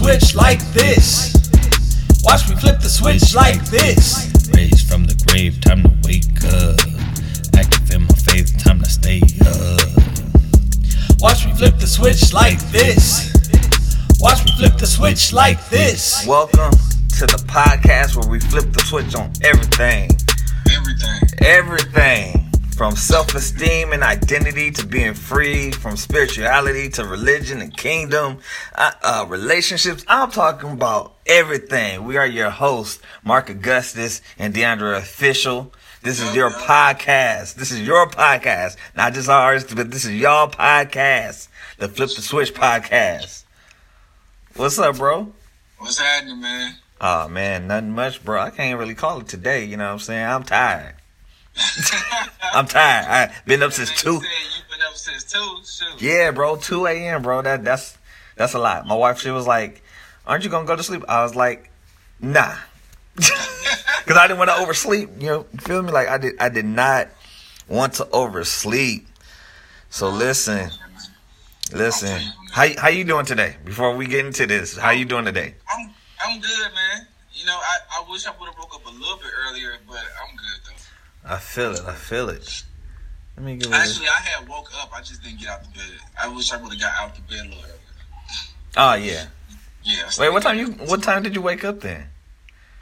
switch like this. Watch me flip the switch like this. Raised from the grave, time to wake up. Active in my faith, time to stay up. Watch me flip the switch like this. Watch me flip the switch like this. Welcome to the podcast where we flip the switch on everything. Everything. Everything. From self esteem and identity to being free, from spirituality to religion and kingdom, uh, uh, relationships. I'm talking about everything. We are your hosts, Mark Augustus and Deandre Official. This is your podcast. This is your podcast. Not just ours, but this is y'all podcast. The Flip the Switch podcast. What's up, bro? What's happening, man? Oh man, nothing much, bro. I can't really call it today. You know what I'm saying? I'm tired. I'm tired. I've been up since two. you been up since two. Shoot. Yeah, bro, two a.m., bro. That that's that's a lot. My wife, she was like, "Aren't you gonna go to sleep?" I was like, "Nah," because I didn't want to oversleep. You know, feel me? Like I did. I did not want to oversleep. So oh, listen, listen. How how you doing today? Before we get into this, how you doing today? I'm I'm good, man. You know, I, I wish I would have woke up a little bit earlier, but I'm good though. I feel it. I feel it. Let me give. Actually, I had woke up. I just didn't get out the bed. I wish I would have got out the bed a little earlier. Oh yeah. Yeah. Wait, what time you? What time did you wake up then?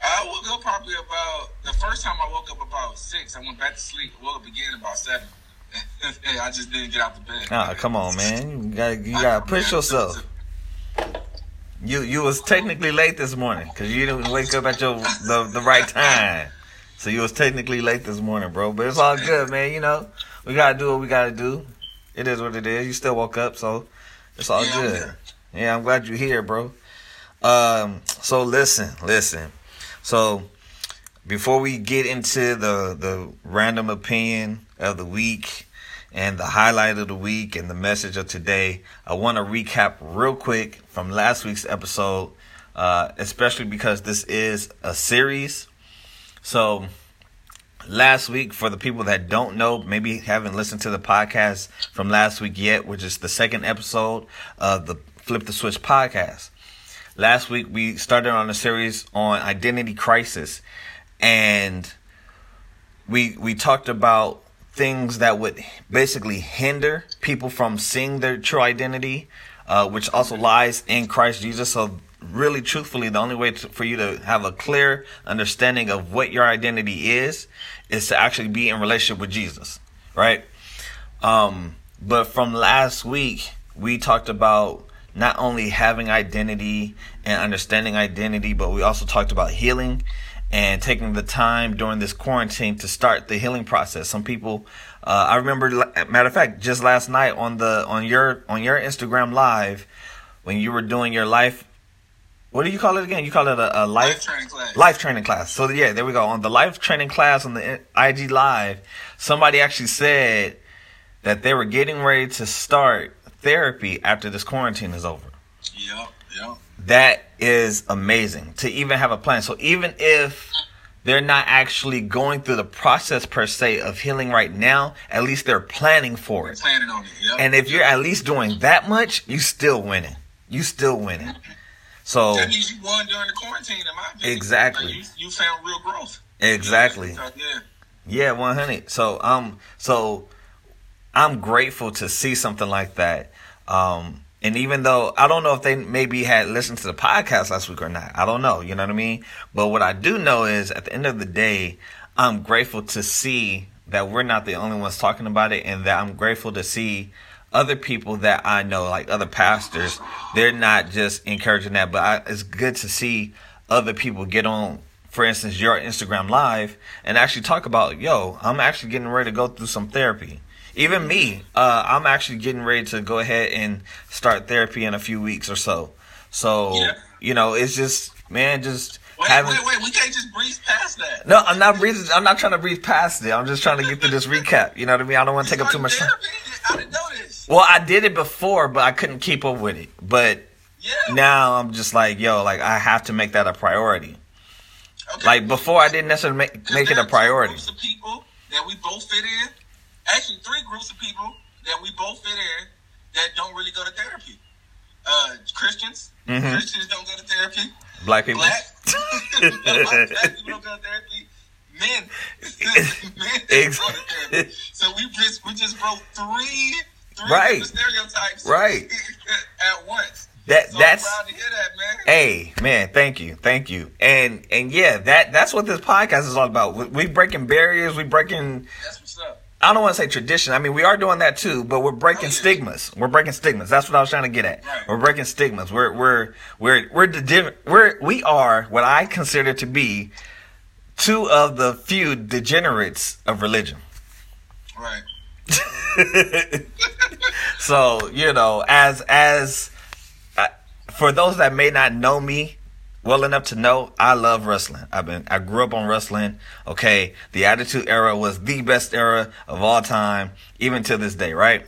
I woke up probably about the first time I woke up about six. I went back to sleep. Woke up again about seven. I just didn't get out the bed. Ah, come on, man. You gotta you gotta push yourself. You you was technically late this morning because you didn't wake up at your the, the right time. So you was technically late this morning, bro. But it's all good, man. You know we gotta do what we gotta do. It is what it is. You still woke up, so it's all Yeah, I'm good. Yeah, I'm glad you're here, bro. Um, so listen, listen. So before we get into the the random opinion of the week and the highlight of the week and the message of today, I want to recap real quick from last week's episode, uh, especially because this is a series. So last week, for the people that don't know, maybe haven't listened to the podcast from last week yet, which is the second episode of the Flip the Switch podcast. Last week we started on a series on identity crisis, and we we talked about things that would basically hinder people from seeing their true identity, uh, which also lies in Christ Jesus. So, really, truthfully, the only way to, for you to have a clear understanding of what your identity is is to actually be in relationship with Jesus, right? Um, but from last week, we talked about not only having identity and understanding identity, but we also talked about healing and taking the time during this quarantine to start the healing process. Some people, uh, I remember, matter of fact, just last night on the on your on your Instagram live when you were doing your life. What do you call it again? You call it a, a life Life training class. life training class. So yeah, there we go. On the life training class on the IG live, somebody actually said that they were getting ready to start therapy after this quarantine is over. Yep. Yep. That is amazing to even have a plan. So even if they're not actually going through the process per se of healing right now, at least they're planning for it. Planning on it. Yep. And if you're at least doing that much, you still winning. You still winning. So that means you won during the quarantine, in my opinion. Exactly. Like, you, you found real growth. exactly. Yeah. Yeah, one hundred. So um, so I'm grateful to see something like that. Um, and even though I don't know if they maybe had listened to the podcast last week or not, I don't know. You know what I mean? But what I do know is, at the end of the day, I'm grateful to see that we're not the only ones talking about it, and that I'm grateful to see other people that I know, like other pastors, they're not just encouraging that, but I, it's good to see other people get on for instance, your Instagram live and actually talk about, yo, I'm actually getting ready to go through some therapy. Even me, uh, I'm actually getting ready to go ahead and start therapy in a few weeks or so. So, Yeah. you know, it's just, man, just Wait, having. wait, wait. We can't just breeze past that. No, I'm not breathing. I'm not trying to breathe past it. I'm just trying to get through this recap. You know what I mean? I don't want to take up too much time. I didn't know this. Well, I did it before, but I couldn't keep up with it. But Yeah. now I'm just like, yo, like I have to make that a priority. Okay. Like before, I didn't necessarily make, make it a priority. Groups of people that we both fit in. Actually, three groups of people that we both fit in that don't really go to therapy. Uh, Christians. Mhm. Christians don't go to therapy. Black people. Black, black people don't go to therapy. Men, men Ex- don't go to therapy. So we just we just broke three three Right. stereotypes Right. at once. That So that's I'm proud to hear that, man. Hey man, thank you, thank you, and and yeah, that that's what this podcast is all about. We, we breaking barriers, we breaking. That's what's up. I don't want to say tradition. I mean, we are doing that too, but we're breaking stigmas. We're breaking stigmas. That's what I was trying to get at. We're breaking stigmas. We're we're we're we're de- we're we are what I consider to be two of the few degenerates of religion. Right. so you know, as as uh, for those that may not know me well enough to know, I love wrestling. I've been I grew up on wrestling. Okay, the Attitude Era was the best era of all time, even to this day. Right?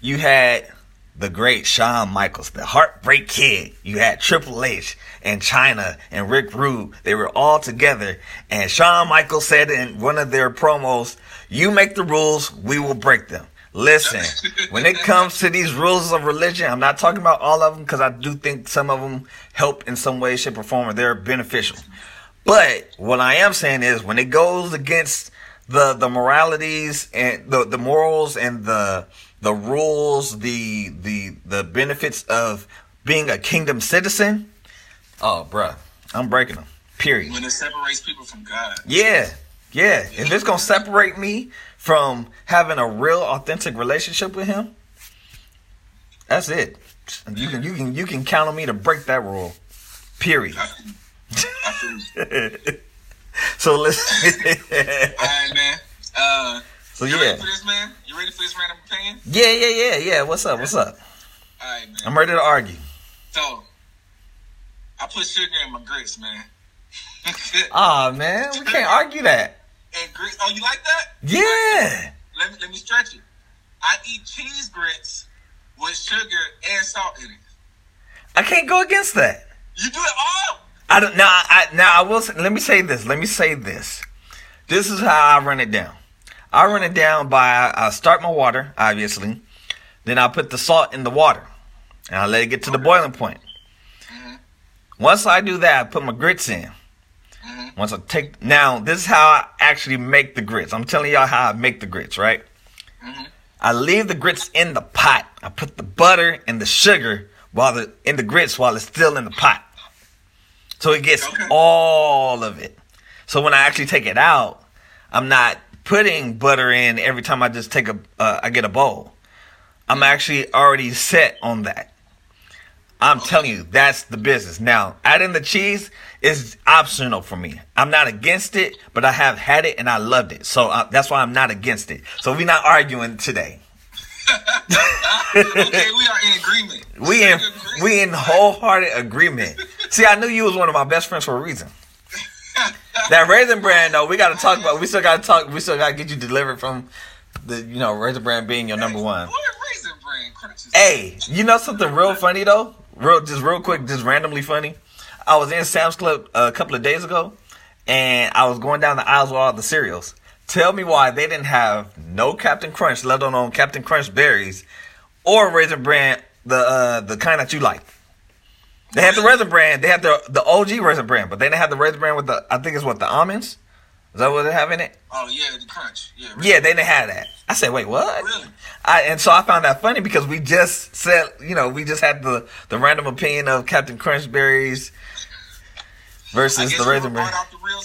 You had the great Shawn Michaels, the Heartbreak Kid. You had Triple H and Chyna and Rick Rude. They were all together. And Shawn Michaels said in one of their promos, You make the rules, we will break them. Listen, when it comes to these rules of religion, I'm not talking about all of them because I do think some of them help in some way, shape, or form, or they're beneficial. But what I am saying is when it goes against the the moralities and the the morals and the the rules, the the the benefits of being a kingdom citizen, oh bruh, I'm breaking them. Period. When it separates people from God. Yeah. Yeah. If it's gonna separate me from having a real authentic relationship with him, that's it. You can you can you can count on me to break that rule. Period. I feel you. so listen. All right, man. Uh, so you yeah. ready for this, man? You ready for this random opinion? Yeah, yeah, yeah, yeah. What's up? What's up? All right, man. I'm ready to argue. So, I put sugar in my grits, man. Ah man, we can't argue that. And grits. Oh, you like that? Yeah. Let me let me stretch it. I eat cheese grits with sugar and salt in it. I can't go against that. You do it all. I don't now I now I will say, let me say this. Let me say this. This is how I run it down. I run it down by I start my water, obviously. Then I put the salt in the water. And I let it get to the boiling point. Mm-hmm. Once I do that, I put my grits in. Once I take now, this is how I actually make the grits. I'm telling y'all how I make the grits, right? I leave the grits in the pot. I put the butter and the sugar while the in the grits while it's still in the pot. So it gets Okay. all of it. So when I actually take it out, I'm not putting butter in every time I just take a uh, I get a bowl. I'm actually already set on that. I'm telling you, that's the business. Now, adding the cheese is optional for me. I'm not against it, but I have had it and I loved it. So uh, that's why I'm not against it. So we're not arguing today. Okay, we are in agreement. We in grits. we in wholehearted agreement. See, I knew you was one of my best friends for a reason. That Raisin Bran though, we gotta talk about. We still gotta talk. We still gotta get you delivered from the you know Raisin Bran being your number one. Boy, raisin bran crunches. Hey, you know something real funny though? Real, just real quick, just randomly funny. I was in Sam's Club a couple of days ago, and I was going down the aisles with all the cereals. Tell me why they didn't have no Captain Crunch, let alone Captain Crunch berries, or Raisin Bran, the uh, the kind that you like. They had the Raisin Bran, they had the the OG Raisin Bran, but they didn't have the Raisin Bran with the I think it's what the almonds. Is that what they have in it? Oh yeah, the crunch. Yeah. Yeah, they didn't have that. I said, wait, what? Really? I, and so I found that funny because we just said, you know, we just had the, the random opinion of Captain Crunch berries versus the brought out the real.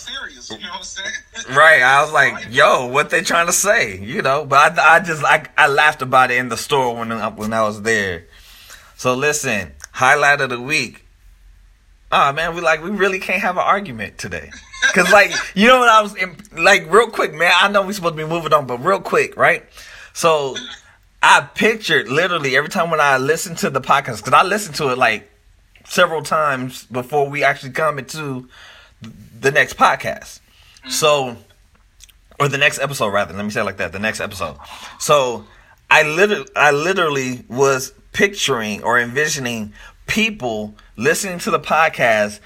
You know what I'm saying? Right. I was like, yo, what they trying to say? You know, but I, I just, I, I laughed about it in the store when, I- when I was there. So listen, highlight of the week. Oh man, we like, we really can't have an argument today. Cause like, you know what I was, like real quick, man, I know we supposed to be moving on, but real quick, right? So I pictured literally every time when I listen to the podcast, cause I listened to it like several times before we actually come into the next podcast. So, or the next episode rather. Let me say it like that. The next episode. So, I literally, I literally was picturing or envisioning people listening to the podcast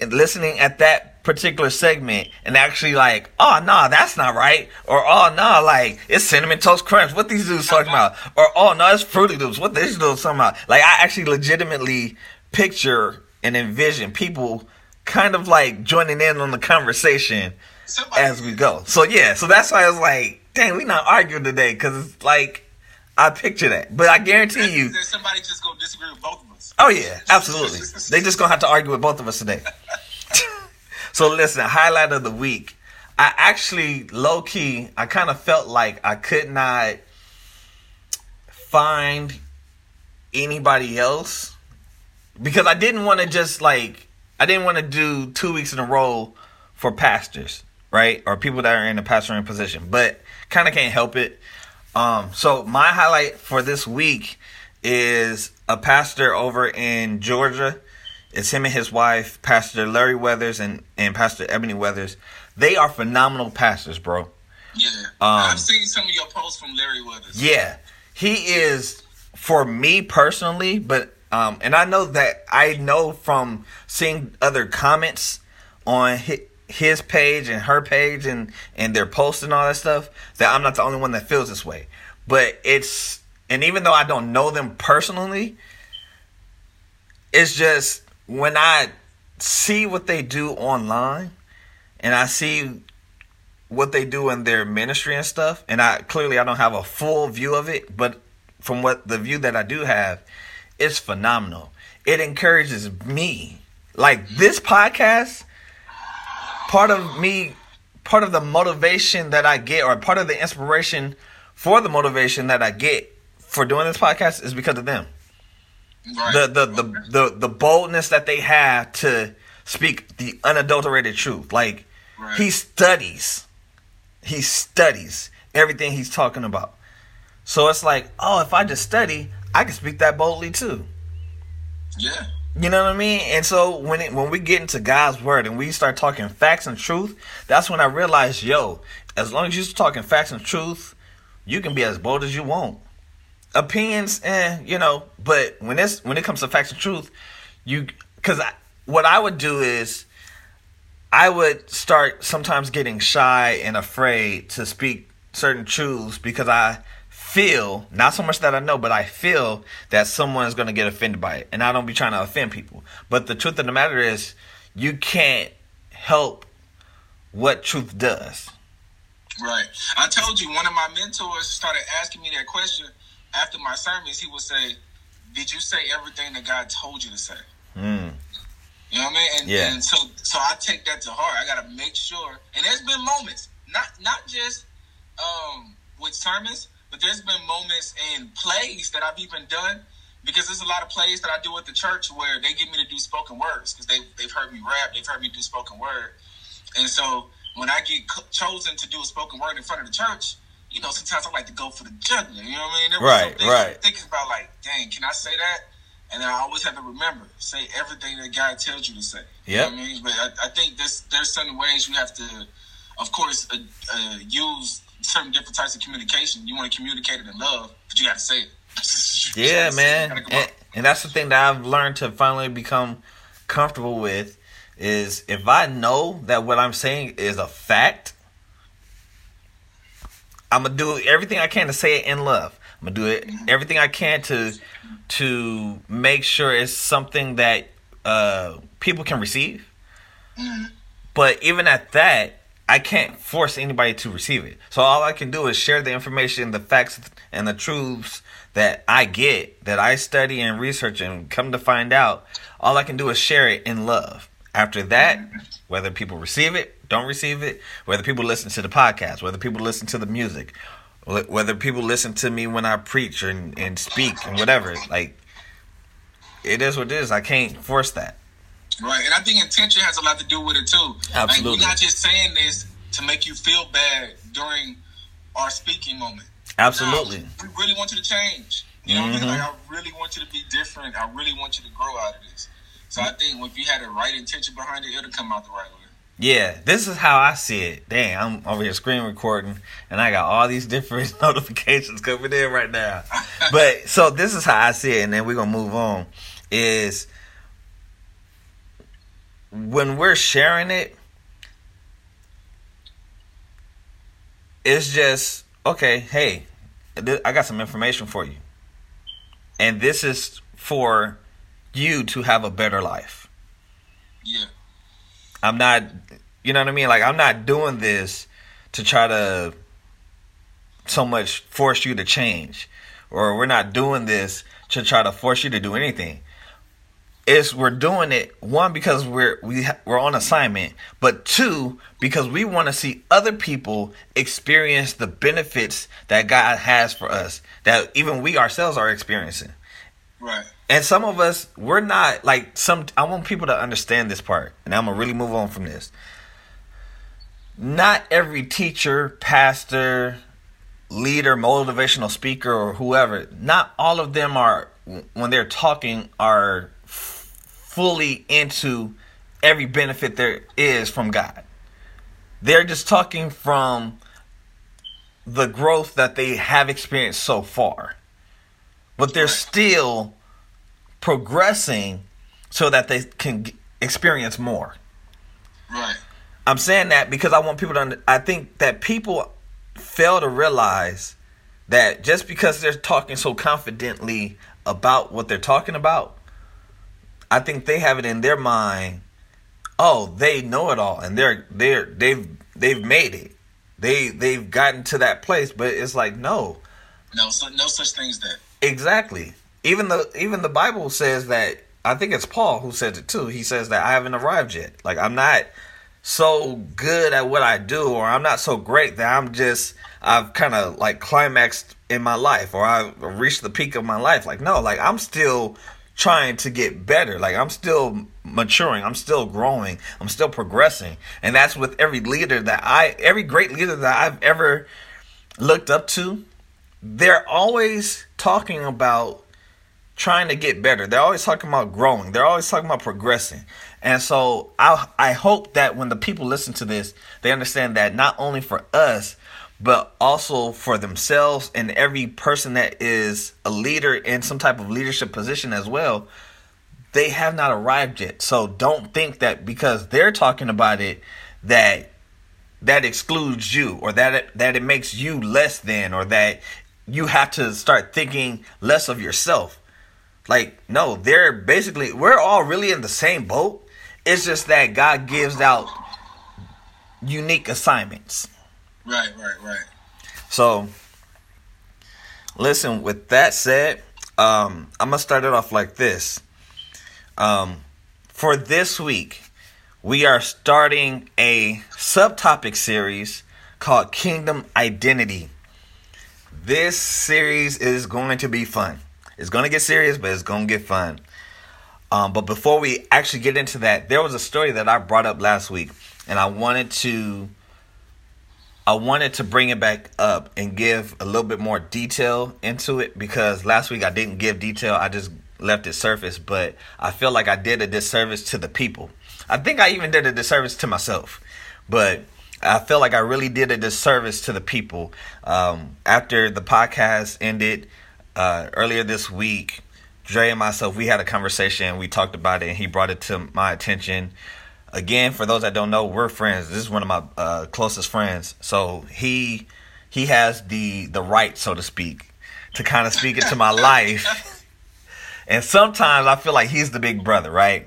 and listening at that particular segment and actually like, oh no, nah, that's not right, or oh no, nah, like it's cinnamon toast crunch. What these dudes talking about? Or oh no, it's fruity loops. What these dudes talking about? Like I actually legitimately picture and envision people kind of like joining in on the conversation Somebody- uh, as we go. So yeah, so that's why I was like, dang, we not arguing today because it's like I picture that, but I guarantee you. There's somebody just gonna disagree with both of us. Oh yeah, absolutely. they just gonna have to argue with both of us today. so listen, highlight of the week. I actually low key, I kind of felt like I could not find anybody else because I didn't want to just like I didn't want to do two weeks in a row for pastors, right, or people that are in a pastoring position, but kind of can't help it. Um, so my highlight for this week is a pastor over in Georgia. It's him and his wife, Pastor Larry Weathers and, and Pastor Eboney Weathers. They are phenomenal pastors, bro. Yeah, Um, I've seen some of your posts from Larry Weathers. Yeah, he is for me personally, but um, and I know that I know from seeing other comments on his, page and her page and and their posts and all that stuff that I'm not the only one that feels this way. But it's and even though I don't know them personally, it's just when I see what they do online and I see what they do in their ministry and stuff and i clearly i don't have a full view of it but from what the view that i do have it's phenomenal it encourages me like this podcast part of me part of the motivation that i get or part of the inspiration for the motivation that i get for doing this podcast is because of them Right. the the, the the the boldness that they have to speak the unadulterated truth. Like Right. he studies, he studies everything he's talking about. So it's like, oh, if I just study, I can speak that boldly too. yeah. You know what I mean? And so when it, when we get into God's word and we start talking facts and truth, that's when I realize, yo, as long as you're talking facts and truth, you can be as bold as you want. Opinions, eh, you know, but when it's when it comes to facts and truth, you because I, what I would do is I would start sometimes getting shy and afraid to speak certain truths because I feel, not so much that I know, but I feel that someone is going to get offended by it. And I don't be trying to offend people. But the truth of the matter is, you can't help what truth does. Right. I told you one of my mentors started asking me that question after my sermons. He would say, "Did you say everything that God told you to say?" Mm. You know what I mean? And, Yeah. and so so I take that to heart. I gotta make sure. And there's been moments, not not just um with sermons, but there's been moments in plays that I've even done because there's a lot of plays that I do at the church where they get me to do spoken words because they they've heard me rap, they've heard me do spoken word, and so when I get chosen to do a spoken word in front of the church. You know, sometimes I like to go for the jugular. You know what I mean? There was Right, right. I'm thinking about, like, dang, can I say that? And then I always have to remember, say everything that God tells you to say. You know I mean? But I, I think there's there's certain ways you have to, of course, uh, uh, use certain different types of communication. You want to communicate it in love, but you got to say it. Yeah, it. man. Gotta And, and that's the thing that I've learned to finally become comfortable with is if I know that what I'm saying is a fact, I'm gonna do everything I can to say it in love. I'm gonna do it everything I can to to make sure it's something that uh, people can receive. But even at that, I can't force anybody to receive it. So all I can do is share the information, the facts, and the truths that I get, that I study and research and come to find out. All I can do is share it in love. After that, whether people receive it, don't receive it, whether people listen to the podcast, whether people listen to the music, whether people listen to me when I preach and, and speak and whatever, like it is what it is. I can't force that. Right, and I think intention has a lot to do with it too. Like Absolutely. we're not just saying this to make you feel bad during our speaking moment. Absolutely. No, we really want you to change. You know what I mean? Mm-hmm. Like I really want you to be different. I really want you to grow out of this. So I think if you had the right intention behind it, it'll come out the right way. Yeah, this is how I see it. Dang, I'm over here screen recording and I got all these different notifications coming in right now. But so this is how I see it, and then we're gonna move on. Is when we're sharing it, it's just okay. Hey, I got some information for you, and this is for you to have a better life. Yeah. I'm not, you know what I mean? Like, I'm not doing this to try to so much force you to change, or we're not doing this to try to force you to do anything. It's we're doing it one because we're we ha- we're on assignment, but two because we want to see other people experience the benefits that God has for us that even we ourselves are experiencing. Right. And some of us, we're not like some. I want people to understand this part, and I'm gonna really move on from this. Not every teacher, pastor, leader, motivational speaker, or whoever, not all of them are, when they're talking, are fully into every benefit there is from God. They're just talking from the growth that they have experienced so far. But they're still progressing so that they can experience more. Right. I'm saying that because I want people to. Under, I think that people fail to realize that just because they're talking so confidently about what they're talking about, I think they have it in their mind. Oh, they know it all, and they're they're they've they've made it. They they've gotten to that place, but it's like no, No, no such thing as that. Exactly. Even the even the Bible says that I think it's Paul who says it too. He says that I haven't arrived yet. Like I'm not so good at what I do or I'm not so great that I'm just I've kind of like climaxed in my life or I've reached the peak of my life. Like no, like I'm still trying to get better. Like I'm still maturing. I'm still growing. I'm still progressing. And that's with every leader that I every great leader that I've ever looked up to they're always talking about trying to get better. They're always talking about growing. They're always talking about progressing. And so I I hope that when the people listen to this, they understand that not only for us, but also for themselves and every person that is a leader in some type of leadership position as well, they have not arrived yet. So don't think that because they're talking about it that that excludes you or that it, that it makes you less than or that you have to start thinking less of yourself. Like no, they're basically we're all really in the same boat. It's just that God gives out unique assignments. Right, right, right. So listen, with that said, um I'm going to start it off like this. Um for this week, we are starting a subtopic series called Kingdom Identity. This series is going to be fun. It's going to get serious, but it's going to get fun. Um, but before we actually get into that, there was a story that I brought up last week, and I wanted to, I wanted to bring it back up and give a little bit more detail into it because last week I didn't give detail. I just left it surface, but I feel like I did a disservice to the people. I think I even did a disservice to myself, but I feel like I really did a disservice to the people. Um, after the podcast ended uh, earlier this week, Dre and myself, we had a conversation. We talked about it, and he brought it to my attention. Again, for those that don't know, we're friends. This is one of my uh, closest friends. So he he has the the right, so to speak, to kind of speak into my life. And sometimes I feel like he's the big brother, right?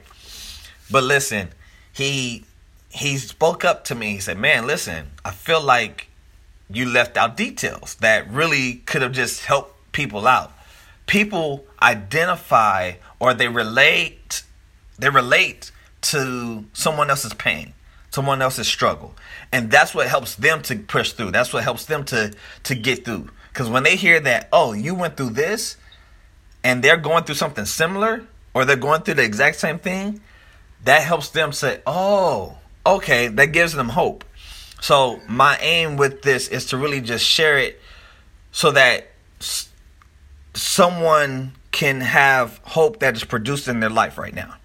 But listen, he he spoke up to me. He said, "Man, listen, I feel like you left out details that really could have just helped people out. People identify or they relate they relate to someone else's pain, someone else's struggle. And that's what helps them to push through. That's what helps them to to get through. Cuz when they hear that, "Oh, you went through this," and they're going through something similar or they're going through the exact same thing, that helps them say, "Oh, okay," that gives them hope. So, my aim with this is to really just share it so that s- someone can have hope that is produced in their life right now.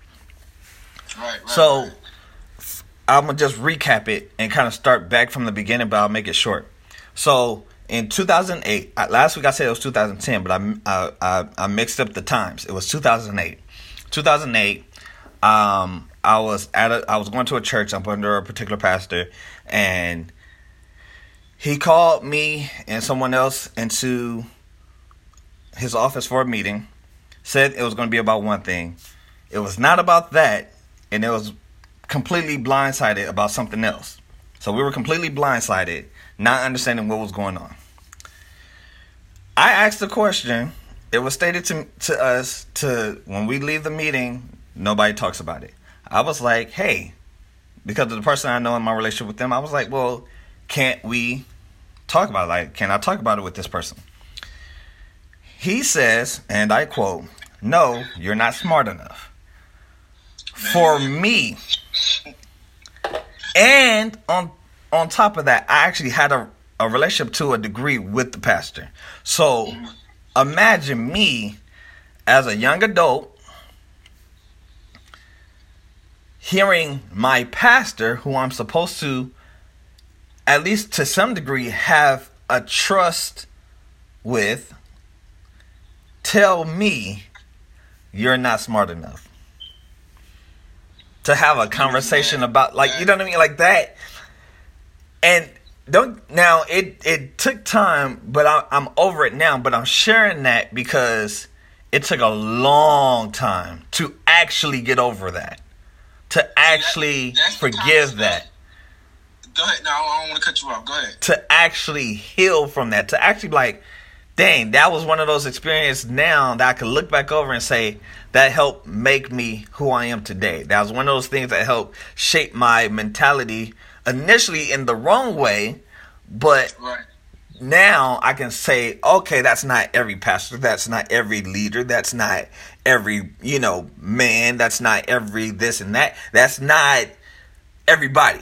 Right, right. So, right. I'm gonna just recap it and kind of start back from the beginning, but I'll make it short. So in 2008, uh, last week I said it was 2010, but I I, I, I mixed up the times. It was 2008. 2008. Um, I was at a I was going to a church up under a particular pastor, and he called me and someone else into his office for a meeting. Said it was going to be about one thing. It was not about that, and it was completely blindsided about something else. So we were completely blindsided, not understanding what was going on. I asked the question. It was stated to to us to when we leave the meeting, nobody talks about it. I was like, hey, because of the person I know in my relationship with them, I was like, well, can't we talk about it? Like, can I talk about it with this person? He says, and I quote, no, you're not smart enough. For me. And on on top of that, I actually had a, a relationship to a degree with the pastor. So imagine me as a young adult hearing my pastor, who I'm supposed to, at least to some degree, have a trust with, tell me you're not smart enough to have a conversation about, like, you know what I mean? Like that. And don't now it it took time but I, i'm over it now but i'm sharing that because it took a long time to actually get over that to actually forgive that Go ahead. No, I don't want to cut you off. Go ahead. to actually heal from that to actually be like dang that was one of those experiences now that i could look back over and say that helped make me who i am today that was one of those things that helped shape my mentality initially in the wrong way but now I can say, okay, that's not every pastor, that's not every leader, that's not every, you know, man, that's not every this and that. That's not everybody.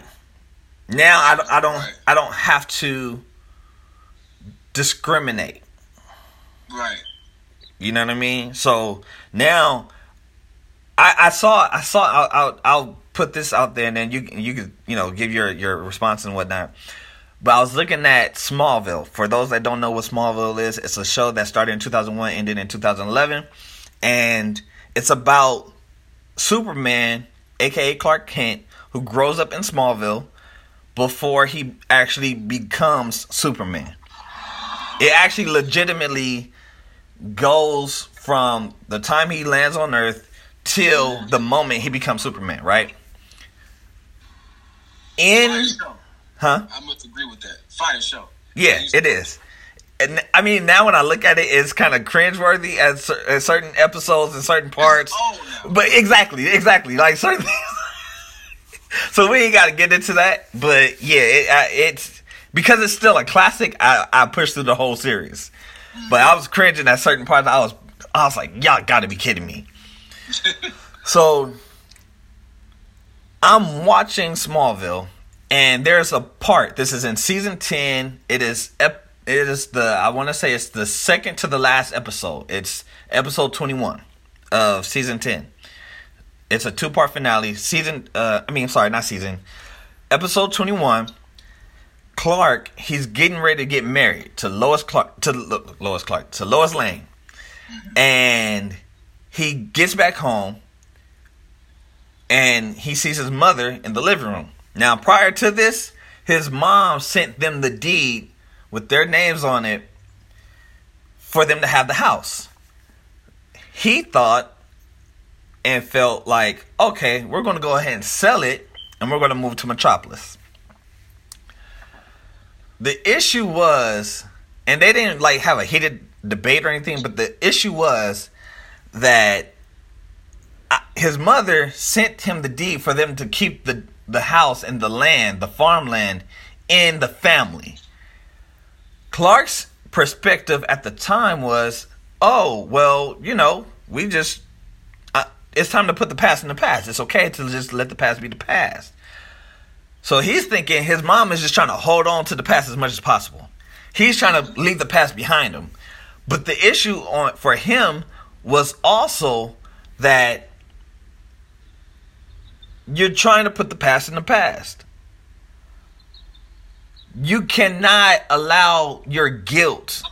Now I, don't- I don't. I don't have to discriminate. Right. You know what I mean? So now, I, I saw I saw I'll, I'll I'll put this out there and then you you could you know give your your response and whatnot. But I was looking at Smallville. For those that don't know what Smallville is, it's a show that started in 2001, ended in 2011, and it's about Superman, aka Clark Kent, who grows up in Smallville before he actually becomes Superman. It actually legitimately goes from the time he lands on Earth till the moment he becomes Superman, right? Fire In show. huh? I must agree with that. Fire show. Yeah, it is. And I mean, now when I look at it, it's kind of cringeworthy at, cer- at certain episodes and certain parts. But exactly, exactly, like certain things. so we ain't got to get into that. But yeah, it, I, it's because it's still a classic. I I pushed through the whole series, but I was cringing at certain parts. I was I was like, y'all got to be kidding me. so I'm watching Smallville, and there's a part. This is in season ten. It is ep- it is the I want to say it's the second to the last episode. It's episode twenty one of season ten. It's a two part finale. Season uh I mean sorry, not season. Episode twenty one. Clark, he's getting ready to get married to Lois Clark to Lo- Lois Clark to Lois Lane, and he gets back home and he sees his mother in the living room. Now, prior to this, his mom sent them the deed with their names on it for them to have the house. He thought and felt like, okay, we're going to go ahead and sell it and we're going to move to Metropolis. The issue was, and they didn't like have a heated debate or anything, but the issue was that his mother sent him the deed for them to keep the the house and the land, the farmland, in the family. Clark's perspective at the time was, oh well, you know, we just uh, it's time to put the past in the past. It's okay to just let the past be the past. So he's thinking his mom is just trying to hold on to the past as much as possible. He's trying to leave the past behind him. But the issue on for him was also that you're trying to put the past in the past. You cannot allow your guilt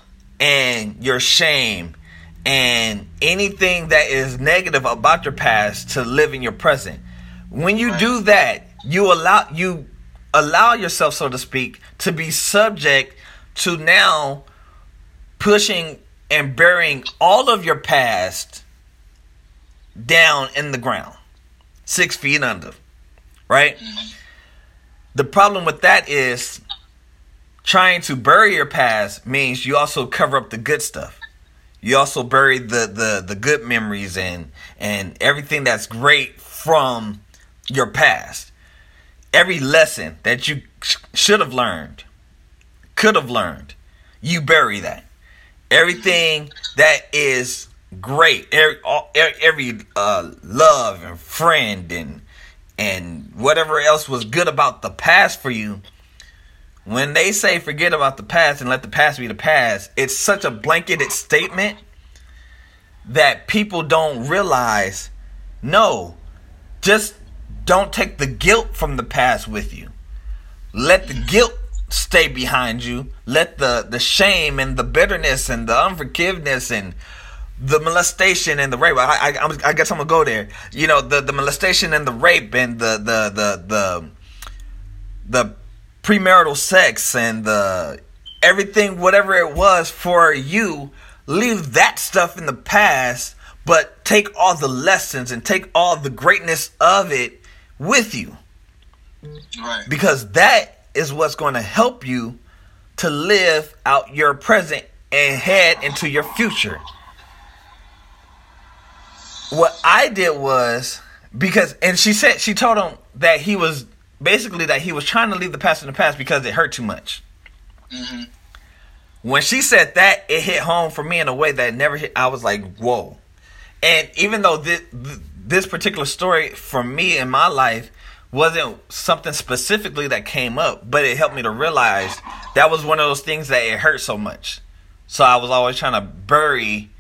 and your shame and anything that is negative about your past to live in your present. When you do that, you allow you allow yourself, so to speak, to be subject to now pushing and burying all of your past down in the ground, six feet under, right? The problem with that is trying to bury your past means you also cover up the good stuff. You also bury the the the good memories and and everything that's great from your past. Every lesson that you sh- should have learned, could have learned, you bury that. Everything that is great, every all, every uh, love and friend and and whatever else was good about the past for you, when they say forget about the past and let the past be the past, it's such a blanketed statement that people don't realize no, just don't take the guilt from the past with you. Let the guilt stay behind you. Let the, the shame and the bitterness and the unforgiveness and the molestation and the rape. I, I, I guess I'm gonna go there. You know, the, the molestation and the rape and the the the the the premarital sex and the everything, whatever it was for you, leave that stuff in the past, but take all the lessons and take all the greatness of it with you. Right. Because that is what's going to help you to live out your present and head into your future. What I did was because and she said she told him that he was basically that he was trying to leave the past in the past because it hurt too much. hmm When she said that, it hit home for me in a way that never hit. I was like, "Whoa!" And even though this this particular story for me in my life wasn't something specifically that came up, but it helped me to realize that was one of those things that it hurt so much. So I was always trying to bury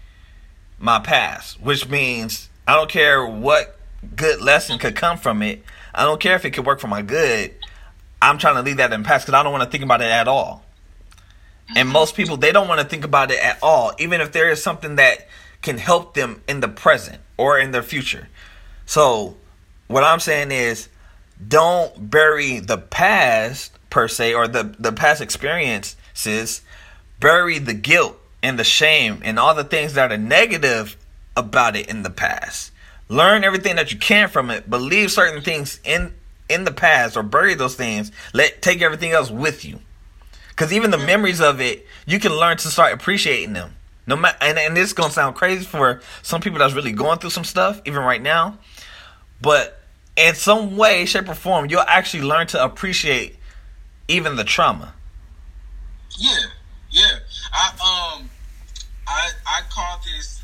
my past, which means I don't care what good lesson could come from it. I don't care if it could work for my good. I'm trying to leave that in the past because I don't want to think about it at all. And mm-hmm. most people they don't want to think about it at all, even if there is something that can help them in the present or in their future. So, what I'm saying is don't bury the past per se or the the past experiences, bury the guilt and the shame and all the things that are negative about it in the past. Learn everything that you can from it, but leave certain things in in the past or bury those things. Let take everything else with you. Cause even the memories of it, you can learn to start appreciating them. No matter, and, and this is gonna sound crazy for some people that's really going through some stuff, even right now. But in some way, shape, or form, you'll actually learn to appreciate even the trauma. Yeah, yeah. I um, I I call this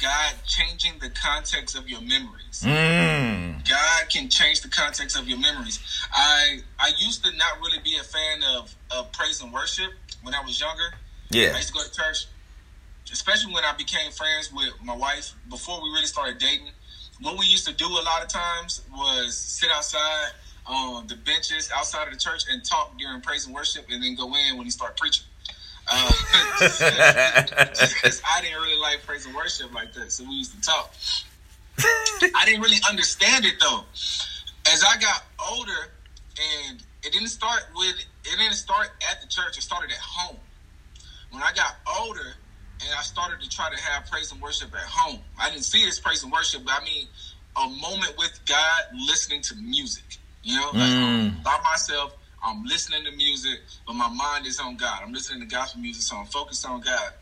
God changing the context of your memories. Mm. God can change the context of your memories. I I used to not really be a fan of, of praise and worship when I was younger. Yeah. I used to go to church, especially when I became friends with my wife before we really started dating. What we used to do a lot of times was sit outside on the benches outside of the church and talk during praise and worship, and then go in when he start preaching. Uh, because I didn't really like praise and worship like that, so we used to talk. I didn't really understand it though. As I got older, and it didn't start with it didn't start at the church. It started at home. When I got older, and I started to try to have praise and worship at home, I didn't see it as praise and worship, but I mean a moment with God, listening to music. You know, like Mm. by myself. I'm listening to music, but my mind is on God. I'm listening to gospel music, so I'm focused on God.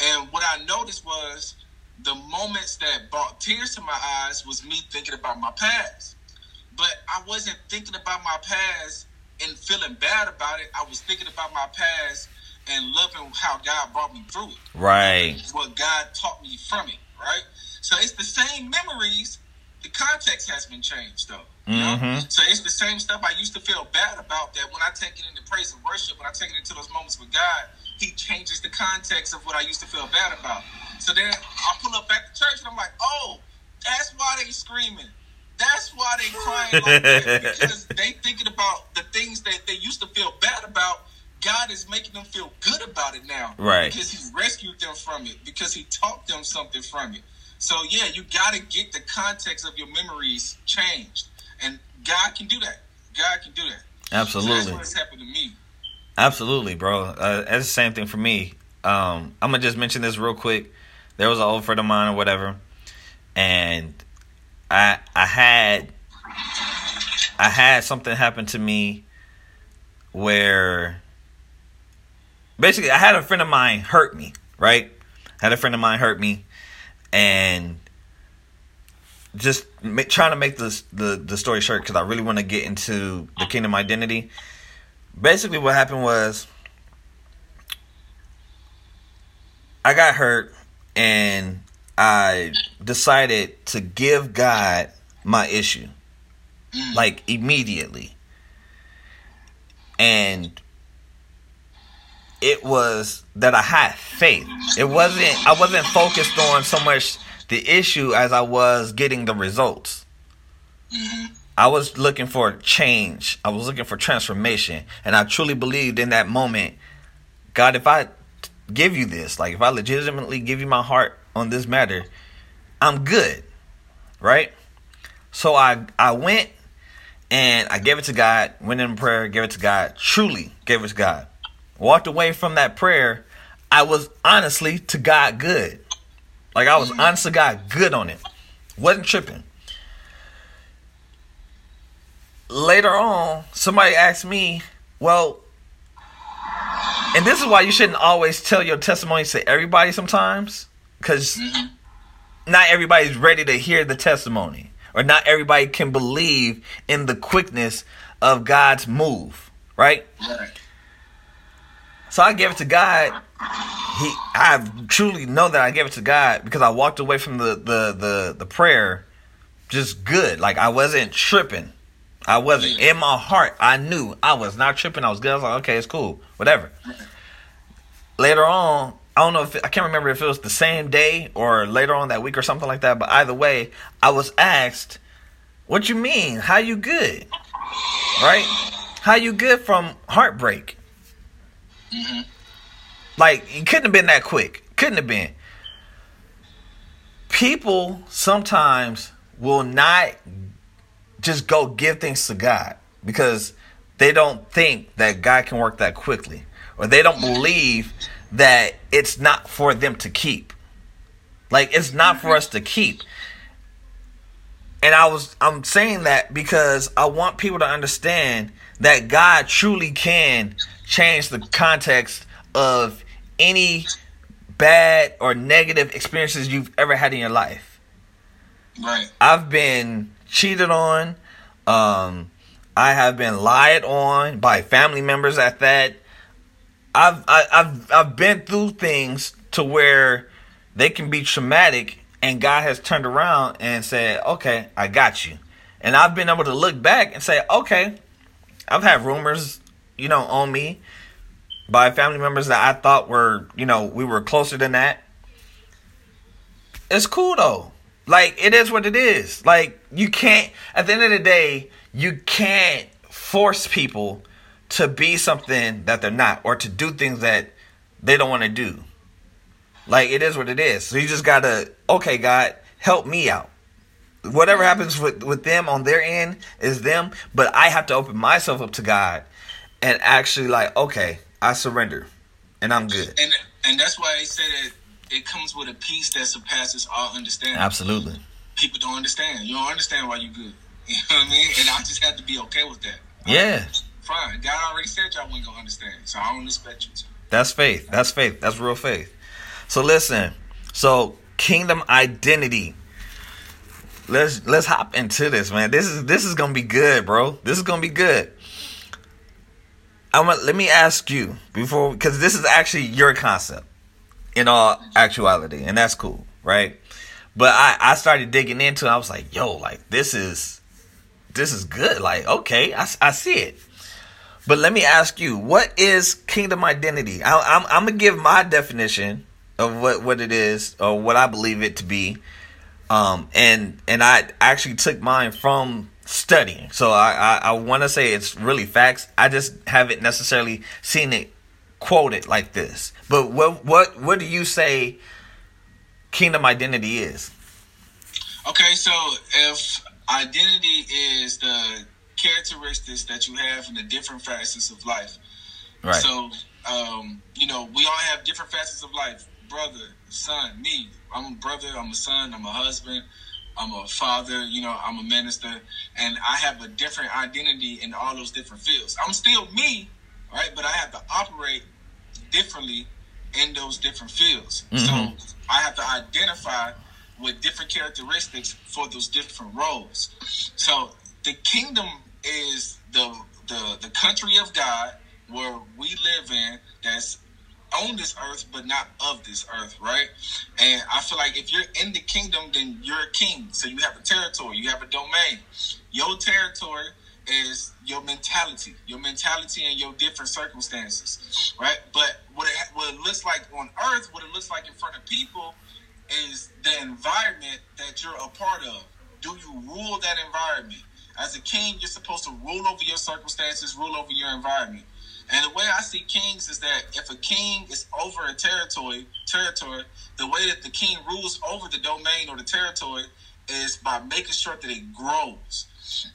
And what I noticed was the moments that brought tears to my eyes was me thinking about my past. But I wasn't thinking about my past and feeling bad about it. I was thinking about my past and loving how God brought me through it. Right. What God taught me from it, right? So it's the same memories. The context has been changed, though. You know? Mhm. So it's the same stuff I used to feel bad about. That when I take it into praise and worship, when I take it into those moments with God, He changes the context of what I used to feel bad about. So then I pull up back to church and I'm like, oh, that's why they screaming. That's why they crying like that because they thinking about the things that they used to feel bad about. God is making them feel good about it now, Right. Because He rescued them from it, because He taught them something from it. So yeah, you got to get the context of your memories changed, and God can do that. God can do that. Absolutely. So that's what's happened to me. Absolutely, bro. Uh, that's the same thing for me. Um, I'm gonna just mention this real quick. There was an old friend of mine or whatever, and I I had I had something happen to me where basically I had a friend of mine hurt me, right? had a friend of mine hurt me, and just trying to make this the the story short because I really want to get into the kingdom identity. Basically, what happened was I got hurt, and I decided to give God my issue, like immediately, and it was that I had faith. It wasn't I wasn't focused on so much the issue as I was getting the results. Mm-hmm. I was looking for change. I was looking for transformation. And I truly believed in that moment, God, if I give you this, like if I legitimately give you my heart on this matter, I'm good. Right? So I I went and I gave it to God, went in prayer, gave it to God, truly gave it to God. Walked away from that prayer, I was honestly to God good. Like I was mm-hmm. honest to God good on it. Wasn't tripping. Later on, somebody asked me, well, and this is why you shouldn't always tell your testimony to everybody sometimes, because mm-hmm. not everybody's ready to hear the testimony, or not everybody can believe in the quickness of God's move, right? Right. So I gave it to God. He, I truly know that I gave it to God because I walked away from the the the, the prayer just good. Like I wasn't tripping. I wasn't in my heart. I knew I was not tripping. I was good. I was like, okay, it's cool, whatever. Later on, I don't know if I can't remember if it was the same day or later on that week or something like that. But either way, I was asked, "What you mean? How you good? Right? How you good from heartbreak?" Mm-hmm. Like it couldn't have been that quick. Couldn't have been. People sometimes will not just go give things to God because they don't think that God can work that quickly or they don't believe that it's not for them to keep. Like it's not for mm-hmm. us to keep. And I was I'm saying that because I want people to understand that God truly can change the context of any bad or negative experiences you've ever had in your life. Right. I've been cheated on. Um, I have been lied on by family members at that. I've I, I've I've been through things to where they can be traumatic, and God has turned around and said, "Okay, I got you." And I've been able to look back and say, "Okay, I've had rumors, you know, on me by family members that I thought were, you know, we were closer than that." It's cool though. Like it is what it is. Like you can't at the end of the day, you can't force people to be something that they're not or to do things that they don't want to do. Like it is what it is. So you just got to okay, God, help me out. Whatever happens with with them on their end is them, but I have to open myself up to God and actually like, okay, I surrender and I'm good. And and that's why they said that it comes with a peace that surpasses all understanding. Absolutely. People don't understand. You don't understand why you good. You know what I mean? And I just have to be okay with that. Yeah. Fine. God already said y'all wasn't gonna understand, so I don't expect you to. That's faith. That's faith. That's real faith. So listen. So kingdom identity. Let's let's hop into this, man. This is this is gonna be good, bro. This is gonna be good. I'm gonna, let me ask you before because this is actually your concept in all actuality, and that's cool, right? But I I started digging into. it. I was like, yo, like this is this is good. Like okay, I I see it. But let me ask you, what is kingdom identity? I, I'm, I'm gonna give my definition of what, what it is or what I believe it to be, um, and and I actually took mine from studying. So I I, I want to say it's really facts. I just haven't necessarily seen it quoted like this. But what what what do you say kingdom identity is? Okay, so if identity is the characteristics that you have in the different facets of life. Right. So, um, you know, we all have different facets of life. Brother, son, me. I'm a brother. I'm a son. I'm a husband. I'm a father. You know, I'm a minister, and I have a different identity in all those different fields. I'm still me, right? But I have to operate differently in those different fields. Mhm. So I have to identify with different characteristics for those different roles. So the kingdom is the the the country of God where we live in that's on this earth but not of this earth, right? And I feel like if you're in the kingdom, then you're a king. So you have a territory, you have a domain. Your territory is your mentality, your mentality and your different circumstances, right? But what it, what it looks like on earth, what it looks like in front of people, is the environment that you're a part of. Do you rule that environment? As a king, you're supposed to rule over your circumstances, rule over your environment. And the way I see kings is that if a king is over a territory, territory, the way that the king rules over the domain or the territory is by making sure that it grows.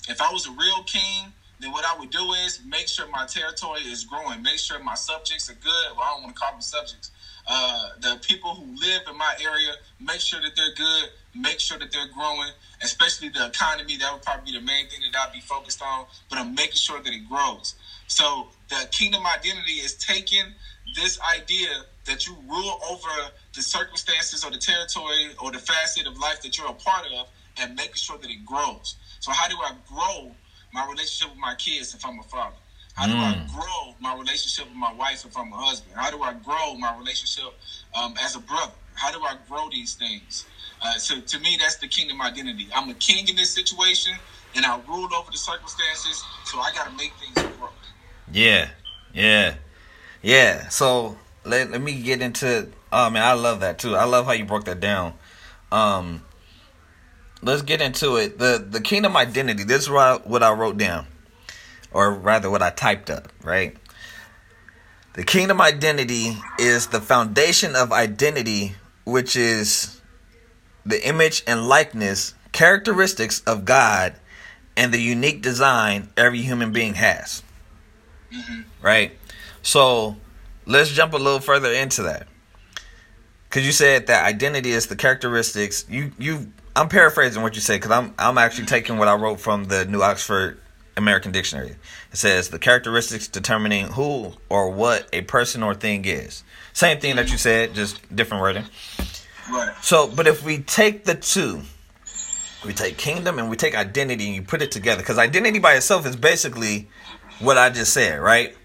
If I was a real king, then what I would do is make sure my territory is growing, make sure my subjects are good. Well, I don't want to call them subjects. Uh, the people who live in my area, make sure that they're good, make sure that they're growing, especially the economy. That would probably be the main thing that I'd be focused on, but I'm making sure that it grows. So the kingdom identity is taking this idea that you rule over the circumstances or the territory or the facet of life that you're a part of and making sure that it grows. So how do I grow my relationship with my kids if I'm a father? How do I grow my relationship with my wife if I'm a husband? How do I grow my relationship um, as a brother? How do I grow these things? Uh, so to me, that's the kingdom identity. I'm a king in this situation, and I ruled over the circumstances, so I got to make things grow. Yeah, yeah, yeah. So let, let me get into. Oh man, I love that too. I love how you broke that down. Um, let's get into it. the The kingdom identity. This is what I, what I wrote down, or rather, what I typed up. Right. The kingdom identity is the foundation of identity, which is the image and likeness, characteristics of God, and the unique design every human being has Mm-hmm. right? So let's jump a little further into that. Cause you said that identity is the characteristics. You you I'm paraphrasing what you said because I'm I'm actually taking what I wrote from the New Oxford American Dictionary. It says the characteristics determining who or what a person or thing is. Same thing that you said, just different wording. Right. So, but if we take the two, we take kingdom and we take identity and you put it together, because identity by itself is basically what I just said, right?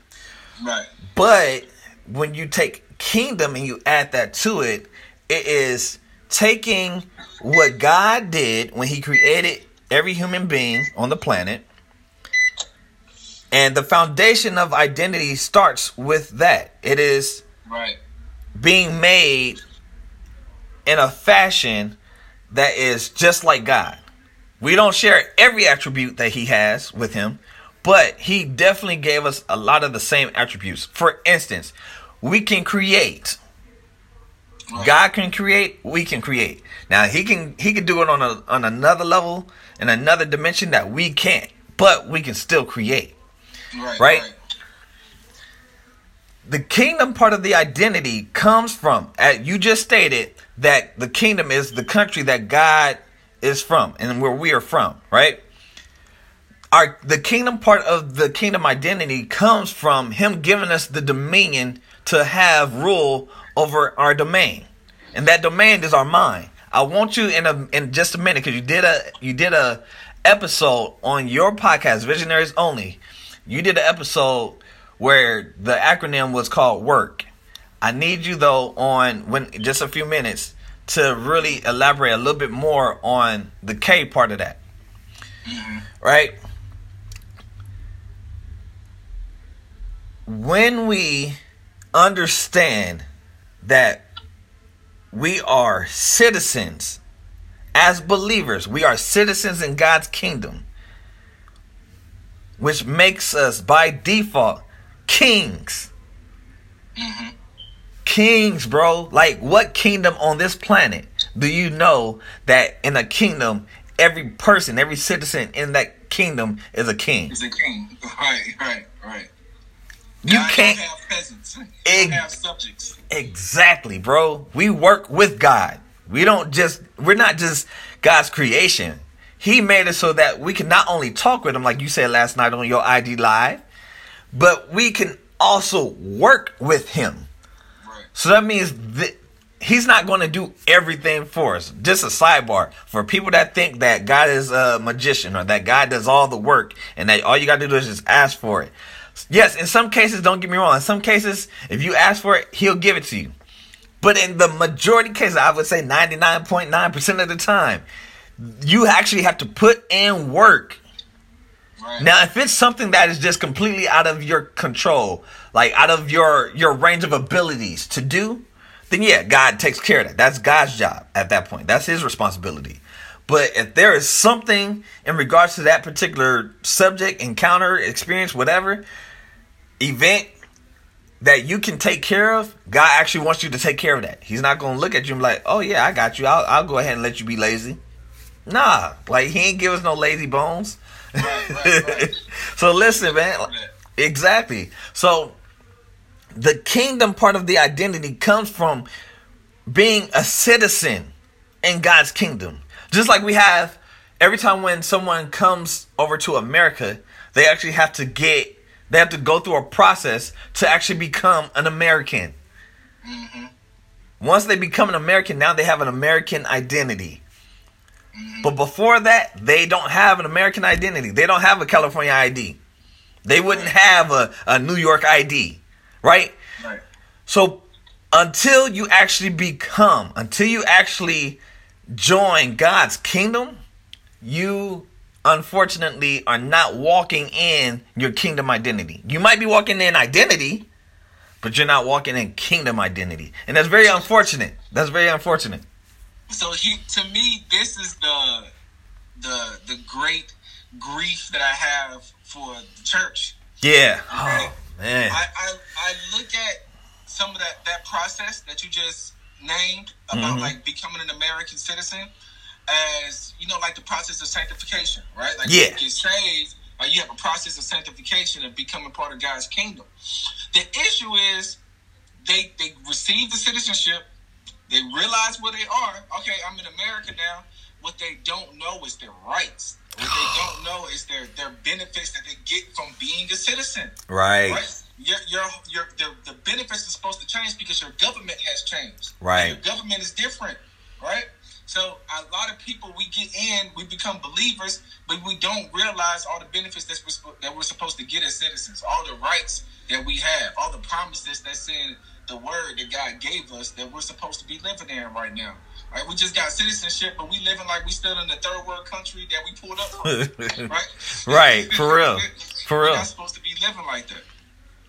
Right. But when you take kingdom and you add that to it, it is taking what God did when He created every human being on the planet. And the foundation of identity starts with that. It is Right. being made in a fashion that is just like God. We don't share every attribute that He has with Him, but He definitely gave us a lot of the same attributes. For instance, we can create. God can create, we can create. Now he can he can do it on a on another level in another dimension that we can't, but we can still create Right. Right? the kingdom part of the identity comes from uh, you just stated that the kingdom is the country that god is from and where we are from right our the kingdom part of the kingdom identity comes from him giving us the dominion to have rule over our domain. And that domain is our mind. I want you in a in just a minute because you did a you did a episode on your podcast visionaries only. You did an episode where the acronym was called work. I need you though on when just a few minutes to really elaborate a little bit more on the k part of that. Mm-hmm. Right when we understand that we are citizens as believers, we are citizens in God's kingdom, which makes us by default kings. Mm-hmm. Kings, bro. Like, what kingdom on this planet do you know that in a kingdom, every person, every citizen in that kingdom is a king. He's a king. Right, right, right. You God can't don't have peasants. Don't have subjects. exactly, bro. We work with God. We don't just we're not just God's creation. He made it so that we can not only talk with him like you said last night on your ID live, but we can also work with him. Right. So that means that he's not going to do everything for us. Just a sidebar for people that think that God is a magician or that God does all the work and that all you got to do is just ask for it. Yes, in some cases, don't get me wrong. In some cases, if you ask for it, he'll give it to you. But in the majority cases, I would say 99.9% of the time, you actually have to put in work Right. now, if it's something that is just completely out of your control, like out of your your range of abilities to do, then yeah, God takes care of that. That's God's job at that point. That's his responsibility. But if there is something in regards to that particular subject, encounter, experience, whatever, event that you can take care of, God actually wants you to take care of that. He's not going to look at you and be like, "Oh yeah, I got you. I'll, I'll go ahead and let you be lazy." Nah, like he ain't give us no lazy bones. So listen, man. Exactly. So the kingdom part of the identity comes from being a citizen in God's kingdom. Just like we have every time when someone comes over to America, they actually have to get they have to go through a process to actually become an American. Once they become an American, now they have an American identity. But before that, they don't have an American identity. They don't have a California ID. They wouldn't have a, a New York ID, right? Right. So until you actually become, until you actually join God's kingdom, you unfortunately are not walking in your kingdom identity. You might be walking in identity, but you're not walking in kingdom identity. And that's very unfortunate. That's very unfortunate. So he, to me, this is the the the great grief that I have for the church. Yeah. Oh, man. I, I I look at some of that that process that you just named about Mhm. like becoming an American citizen as you know like the process of sanctification, right? Like Yeah. you get saved, or you have a process of sanctification of becoming part of God's kingdom. The issue is they they receive the citizenship, they realize where they are. Okay, I'm in America now. What they don't know is their rights. What they don't know is their their benefits that they get from being a citizen. Right. Right. Your your your the, the benefits are supposed to change because your government has changed. Right. Your government is different. Right. So a lot of people we get in, we become believers, but we don't realize all the benefits that we're, that we're supposed to get as citizens, all the rights that we have, all the promises that's in the word that God gave us that we're supposed to be living in right now. Right? We just got citizenship, but we living like we still in the third world country that we pulled up from. right? Right, for real. For We're real. not supposed to be living like that.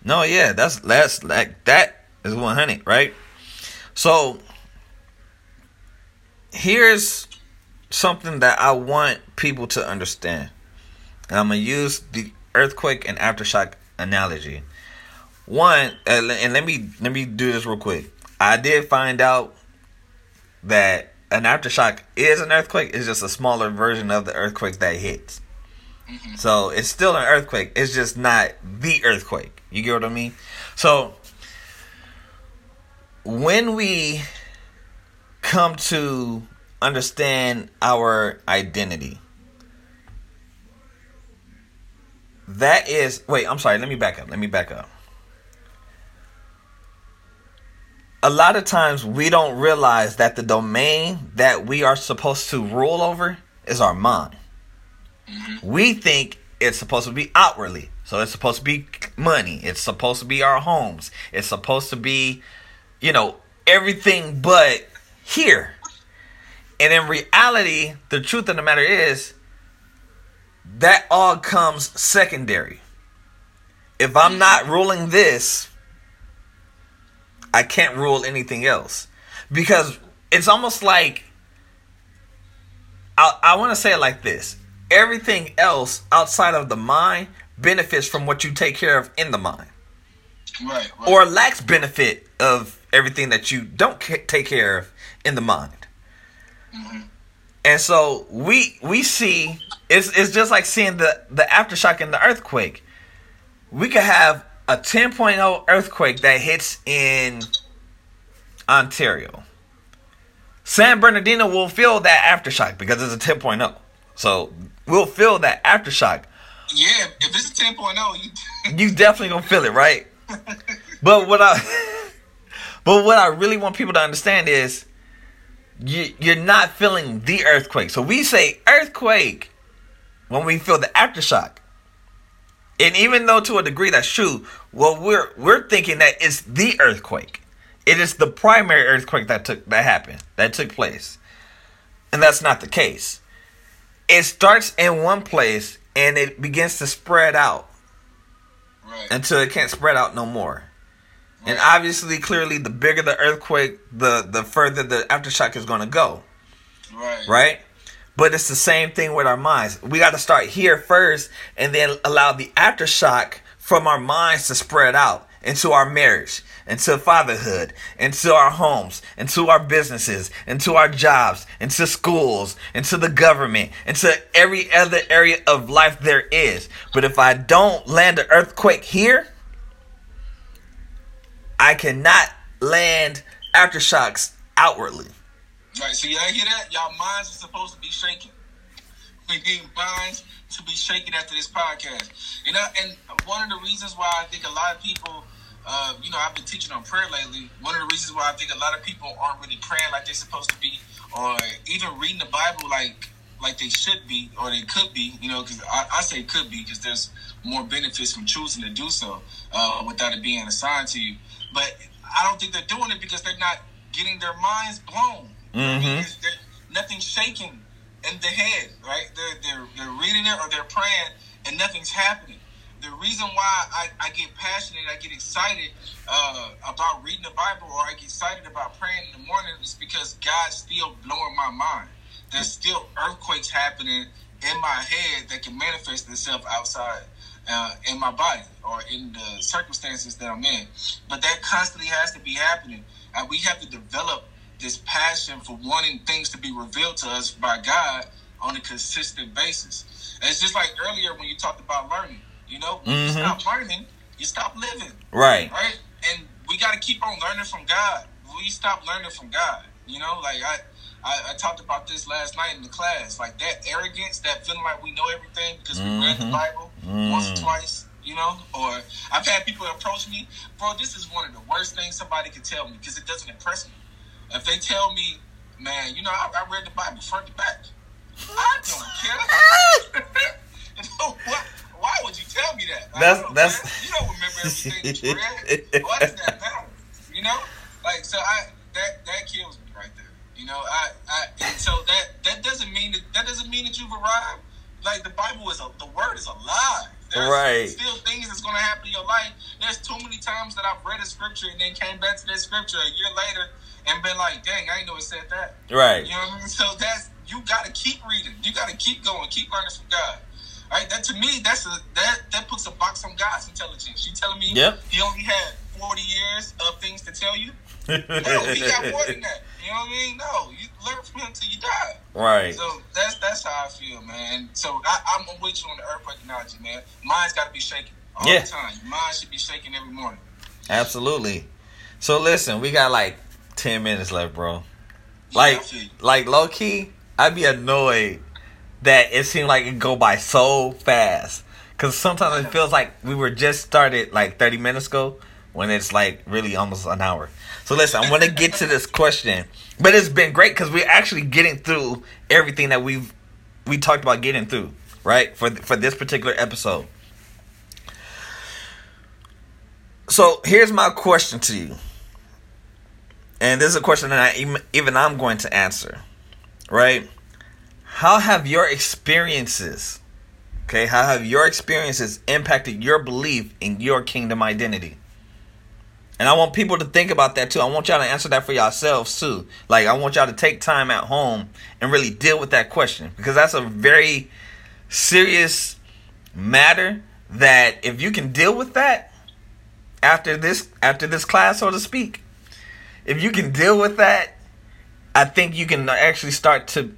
No, yeah, that's that's like that is one hundred, right? So here's something that I want people to understand. And I'm gonna use the earthquake and aftershock analogy. One, and let me let me do this real quick. I did find out that an aftershock is an earthquake. It's just a smaller version of the earthquake that hits. Mm-hmm. So it's still an earthquake. It's just not the earthquake. You get what I mean? So when we come to understand our identity, that is wait, I'm sorry, let me back up. Let me back up. A lot of times we don't realize that the domain that we are supposed to rule over is our mind mm-hmm. we think it's supposed to be outwardly. So it's supposed to be money. It's supposed to be our homes. It's supposed to be, you know, everything but here. And in reality, the truth of the matter is that all comes secondary. If I'm mm-hmm. not ruling this, I can't rule anything else. Because it's almost like I, I want to say it like this everything else outside of the mind benefits from what you take care of in the mind Right. right. or lacks benefit of everything that you don't take care of in the mind mm-hmm. And so we we see it's it's just like seeing the the aftershock in the earthquake. We could have a 10.0 earthquake that hits in Ontario. San Bernardino will feel that aftershock because it's a 10.0. So we'll feel that aftershock. Yeah, if it's a 10.0, you You definitely gonna feel it, right? But what I but what I really want people to understand is you you're not feeling the earthquake. So we say earthquake when we feel the aftershock. And even though to a degree that's true, well we're we're thinking that it's the earthquake. It is the primary earthquake that took that happened, that took place. And that's not the case. It starts in one place and it begins to spread out right. until it can't spread out no more. And obviously, clearly, the bigger the earthquake, the the further the aftershock is going to go, right. right? But it's the same thing with our minds. We got to start here first, and then allow the aftershock from our minds to spread out into our marriage, into fatherhood, into our homes, into our businesses, into our jobs, into schools, into the government, into every other area of life there is. But if I don't land an earthquake here, I cannot land aftershocks outwardly. Right. So y'all hear that? Y'all minds are supposed to be shaking. We need minds to be shaking after this podcast. You know, and one of the reasons why I think a lot of people, uh, you know, I've been teaching on prayer lately. One of the reasons why I think a lot of people aren't really praying like they're supposed to be, or even reading the Bible like like they should be or they could be. You know, because I, I say could be because there's more benefits from choosing to do so uh, without it being assigned to you. But I don't think they're doing it because they're not getting their minds blown. Mhm. nothing's shaking in the head, right? They're, they're, they're reading it or they're praying and nothing's happening. The reason why I, I get passionate, I get excited uh, about reading the Bible or I get excited about praying in the morning is because God's still blowing my mind. There's still earthquakes happening in my head that can manifest itself outside uh, in my body or in the circumstances that I'm in. But that constantly has to be happening. And we have to develop this passion for wanting things to be revealed to us by God on a consistent basis. It's just like earlier when you talked about learning. You know, when you stop learning, you stop living Right. right? And we got to keep on learning from God. We stop learning from God. You know, like I, I, I talked about this last night in the class. Like that arrogance, that feeling like we know everything because we read the Mhm. Bible once or twice. You know, or I've had people approach me, bro. This is one of the worst things somebody could tell me because it doesn't impress me. If they tell me, man, you know, I, I read the Bible front to back. I don't care. You know, why, why would you tell me that? I That's- don't, that's- man. you don't remember everything that you read. Why does that matter? You know, like so. I that that kills me right there. You know, I I and so that that doesn't mean that that doesn't mean that you've arrived. Like the Bible is a the word is alive. There's Right. still things that's going to happen in your life. There's too many times that I've read a scripture and then came back to that scripture a year later and been like, dang, I didn't know it said that. Right. You know what I mean? So that's you got to keep reading. You got to keep going. Keep learning from God. Right. That to me, that's a that that puts a box on God's intelligence. You telling me Yep. he only had forty years of things to tell you? No, he got more than that. You know what I mean? No, you learn from him till you die. right. So that's that's how I feel, man. So I, I'm with you on the earthquake analogy, man. Mine's got to be shaking all Yeah. the time. Mine should be shaking every morning. Absolutely. So listen, we got like ten minutes left, bro. Like, you. like low key, I'd be annoyed that it seemed like it go by so fast. Cause sometimes it feels like we were just started like thirty minutes ago, when it's like really almost an hour. So listen, I want to get to this question, but it's been great because we're actually getting through everything that we've we talked about getting through, right? For for this particular episode. So here's my question to you. And this is a question that I, even- even I'm going to answer, right? How have your experiences, okay, how have your experiences impacted your belief in your kingdom identity? And I want people to think about that too. I want y'all to answer that for yourselves too. Like, I want y'all to take time at home and really deal with that question because that's a very serious matter that if you can deal with that after this after this class so to speak if you can deal with that i think you can actually start to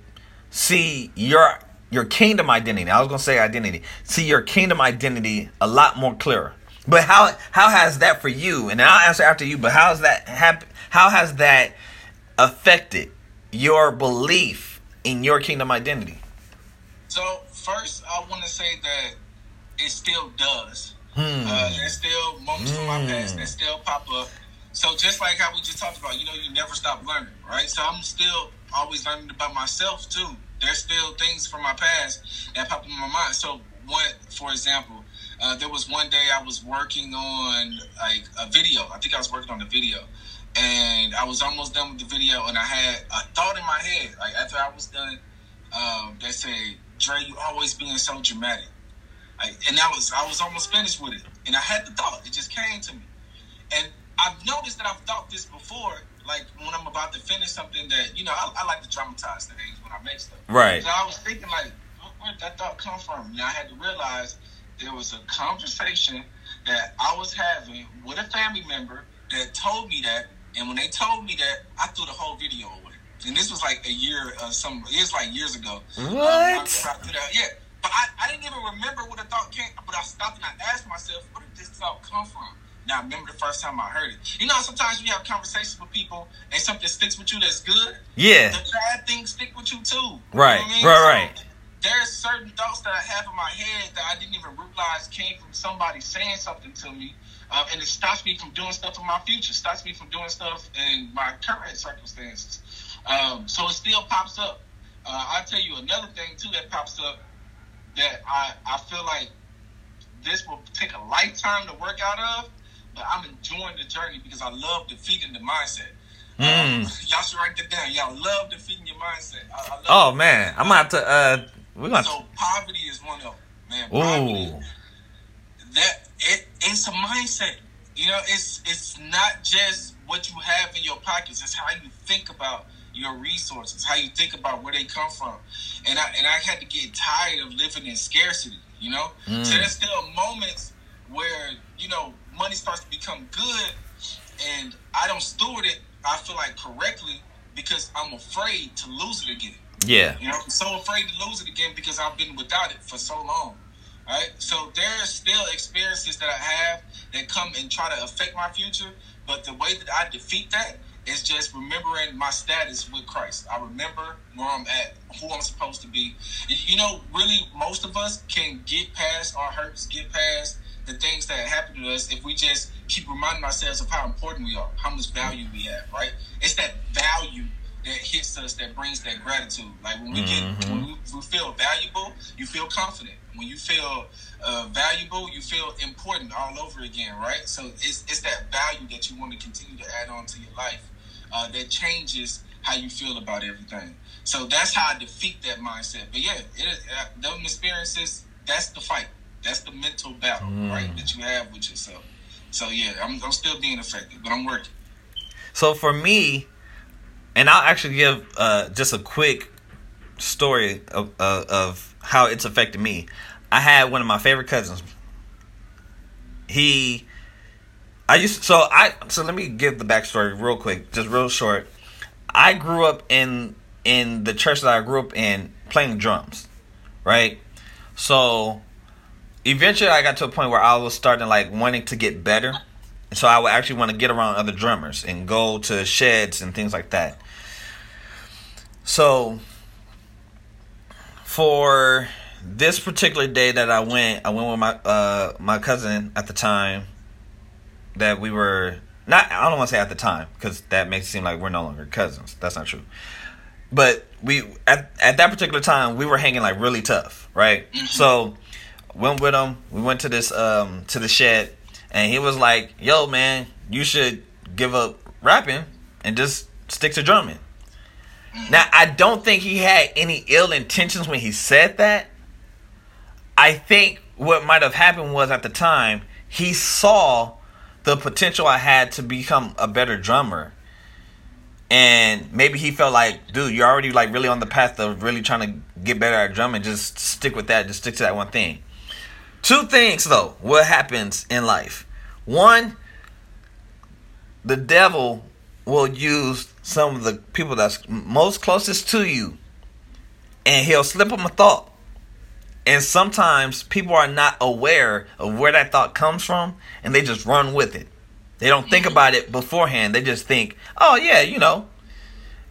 see your your kingdom identity. I was gonna say identity. See your kingdom identity a lot more clearer. But how how has that for you? And I'll answer after you. But how has that hap- How has that affected your belief in your kingdom identity? So first, I want to say that it still does. Hmm. Uh, there's still moments from my past that still pop up. So just like how we just talked about, you know, you never stop learning, right? So I'm still always learning about myself too. There's still things from my past that pop in my mind. So what, for example, uh, there was one day I was working on like a video. I think I was working on the video, and I was almost done with the video, and I had a thought in my head. Like after I was done, um, they say, "Dre, you always being so dramatic." Like, and I was I was almost finished with it, and I had the thought. It just came to me, and I've noticed that I've thought this before. Like when I'm about to finish something that you know, I, I like to dramatize things when I make stuff. Right. So I was thinking like, where did that thought come from? And I had to realize there was a conversation that I was having with a family member that told me that, and when they told me that, I threw the whole video away. And this was like a year, uh, some it was like years ago. Um, I What? threw yeah, but I, I didn't even remember where the thought came. But I stopped and I asked myself, where did this thought come from? Now I remember the first time I heard it. You know, sometimes you have conversations with people and something sticks with you that's good. Yeah. The bad things stick with you too. You know Right, I mean? right, So, right. there's certain thoughts that I have in my head that I didn't even realize came from somebody saying something to me, uh, and it stops me from doing stuff in my future. Stops me from doing stuff in my current circumstances. Um, so it still pops up. Uh, I'll tell you another thing too that pops up that I, I feel like this will take a lifetime to work out of, but I'm enjoying the journey because I love defeating the mindset. Um, Mm. y'all should write that down. Y'all love defeating your mindset. I, I love Oh man, I'm gonna to. Uh, we're gonna. So poverty is one of them, man. Poverty, Ooh. that it it's a mindset. You know, it's it's not just what you have in your pockets. It's how you think about your resources, how you think about where they come from. And I and I had to get tired of living in scarcity. You know, Mm. so there's still moments where you know money starts to become good, and I don't steward it. I feel like correctly because I'm afraid to lose it again. Yeah. You know, I'm so afraid to lose it again because I've been without it for so long. Right? So there's still experiences that I have that come and try to affect my future. But the way that I defeat that is just remembering my status with Christ. I remember where I'm at, who I'm supposed to be. You know, really, most of us can get past our hurts, get past the things that happen to us if we just keep reminding ourselves of how important we are, how much value we have, right? It's that value that hits us that brings that gratitude. Like when we get, when we, we feel valuable, you feel confident. When you feel uh, valuable, you feel important all over again, right? So it's, it's that value that you want to continue to add on to your life uh, that changes how you feel about everything. So that's how I defeat that mindset. But yeah, it is, uh, those experiences, that's the fight. That's the mental battle, right, that you have with yourself. So yeah, I'm, I'm still being affected, but I'm working. So for me, and I'll actually give uh, just a quick story of, uh, of how it's affected me. I had one of my favorite cousins. He, I used so I so let me give the backstory real quick, just real short. I grew up in in the church that I grew up in playing drums, right? So eventually I got to a point where I was starting like wanting to get better. So I would actually want to get around other drummers and go to sheds and things like that. So for this particular day that I went, I went with my uh my cousin at the time that we were not I don't want to say at the time because that makes it seem like we're no longer cousins. That's not true. But we at at that particular time we were hanging like really tough, right? So went with him. We went to this um to the shed, and he was like, "Yo, man, you should give up rapping and just stick to drumming." Now, I don't think he had any ill intentions when he said that. I think what might have happened was at the time he saw the potential I had to become a better drummer. And maybe he felt like, dude, you're already like really on the path of really trying to get better at drumming. Just stick with that. Just stick to that one thing. Two things though, what happens in life. One, the devil will use some of the people that's most closest to you and he'll slip them a thought. And sometimes people are not aware of where that thought comes from and they just run with it. They don't think about it beforehand. They just think, oh, yeah, you know.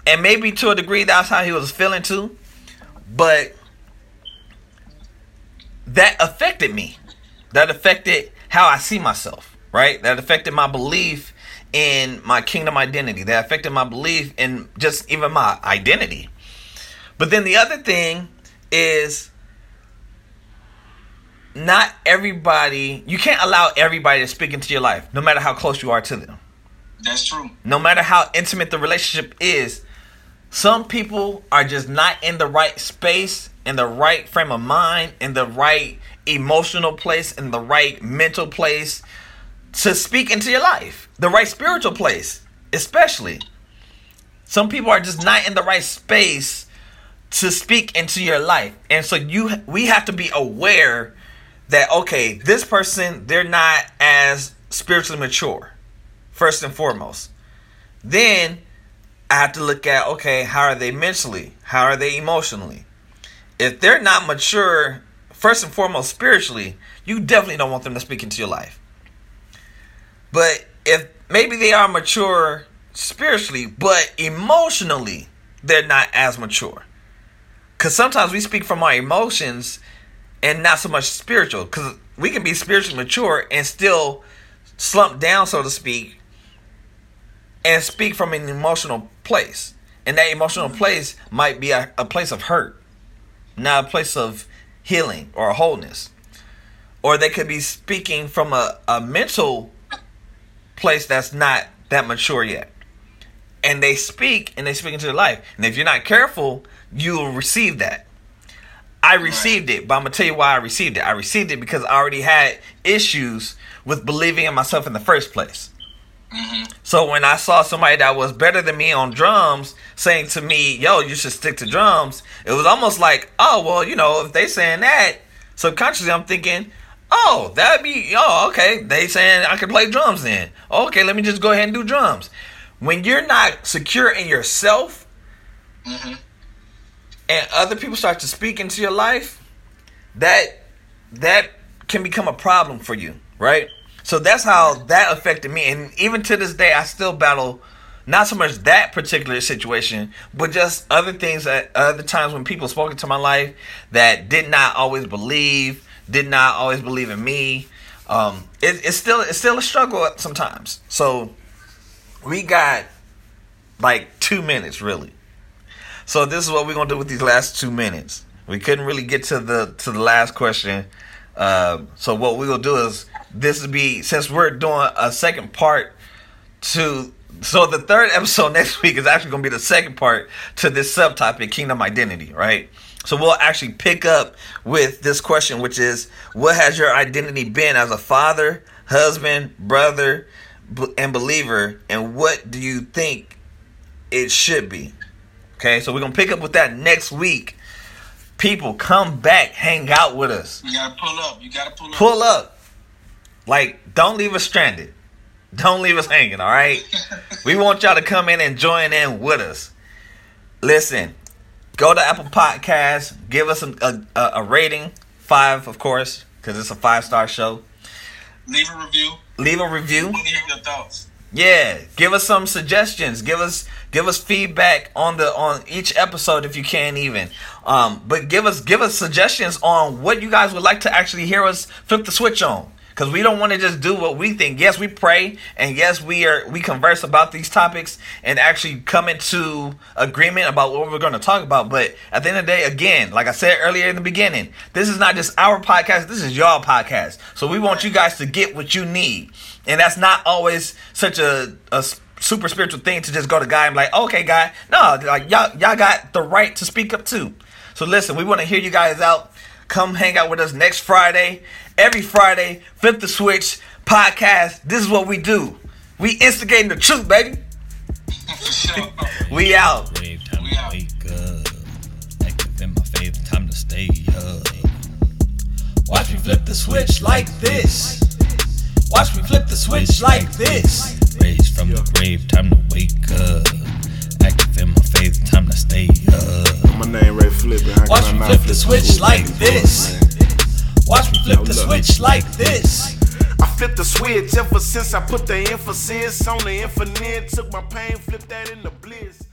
And maybe to a degree that's how he was feeling too. But that affected me. That affected how I see myself, right? That affected my belief in my kingdom identity. That affected my belief in just even my identity. But then the other thing is not everybody, you can't allow everybody to speak into your life, no matter how close you are to them. That's true. No matter how intimate the relationship is, some people are just not in the right space, in the right frame of mind, in the right emotional place, in the right mental place to speak into your life, the right spiritual place, especially. Some people are just not in the right space to speak into your life. And so you we have to be aware that okay, this person they're not as spiritually mature. First and foremost. Then I have to look at okay, how are they mentally? How are they emotionally? If they're not mature first and foremost spiritually, you definitely don't want them to speak into your life. But if maybe they are mature spiritually, but emotionally they're not as mature. Cuz sometimes we speak from our emotions and not so much spiritual cuz we can be spiritually mature and still slump down so to speak and speak from an emotional place. And that emotional mm-hmm. place might be a, a place of hurt, not a place of healing or wholeness. Or they could be speaking from a, a mental place that's not that mature yet. And they speak and they speak into their life. And if you're not careful, you'll receive that. I received it, but I'm gonna tell you why I received it. I received it because I already had issues with believing in myself in the first place. Mm-hmm. So when I saw somebody that was better than me on drums saying to me, "Yo, you should stick to drums," it was almost like, "Oh, well, you know, if they saying that," subconsciously I'm thinking, "Oh, that'd be oh, okay. They saying I can play drums then. Okay, let me just go ahead and do drums." When you're not secure in yourself, mm-hmm. and other people start to speak into your life, that that can become a problem for you, right? So that's how that affected me, and even to this day, I still battle not so much that particular situation, but just other things at other times when people spoke into my life that did not always believe, did not always believe in me. Um, it, it's still it's still a struggle sometimes. So we got like two minutes really. So this is what we're gonna do with these last two minutes. We couldn't really get to the to the last question. Uh, so what we will do is this will be since we're doing a second part to so the third episode next week is actually going to be the second part to this subtopic kingdom identity right so we'll actually pick up with this question which is what has your identity been as a father husband brother and believer and what do you think it should be okay so we're going to pick up with that next week people come back hang out with us You gotta pull up. You gotta pull up. pull up. Like, don't leave us stranded. Don't leave us hanging, all right? we want y'all to come in and join in with us. Listen, go to Apple Podcasts, give us a, a, a rating, five, of course, because it's a five star show. Leave a review. Leave a review. Hear your thoughts. Yeah, give us some suggestions. Give us give us feedback on the on each episode if you can even. Um, but give us give us suggestions on what you guys would like to actually hear us flip the switch on. Cause we don't want to just do what we think. Yes, we pray, and yes, we are we converse about these topics and actually come into agreement about what we're going to talk about. But at the end of the day, again, like I said earlier in the beginning, this is not just our podcast. This is y'all podcast. So we want you guys to get what you need, and that's not always such a, a super spiritual thing to just go to guy and be like, okay, guy, no, like y'all y'all got the right to speak up too. So listen, we want to hear you guys out. Come hang out with us next Friday. Every Friday, flip the switch podcast. This is what we do. We instigating the truth, baby. We out. Time wake up. My faith, time to stay up. Watch me flip the switch like this. Watch me flip the switch like this. Raised from the grave, time to wake up. Active in my faith, time to stay up. My name Ray Flippin. I got the switch like this. Watch me flip the switch like this. I flipped the switch ever since I put the emphasis on the infinite. Took my pain, flipped that into bliss.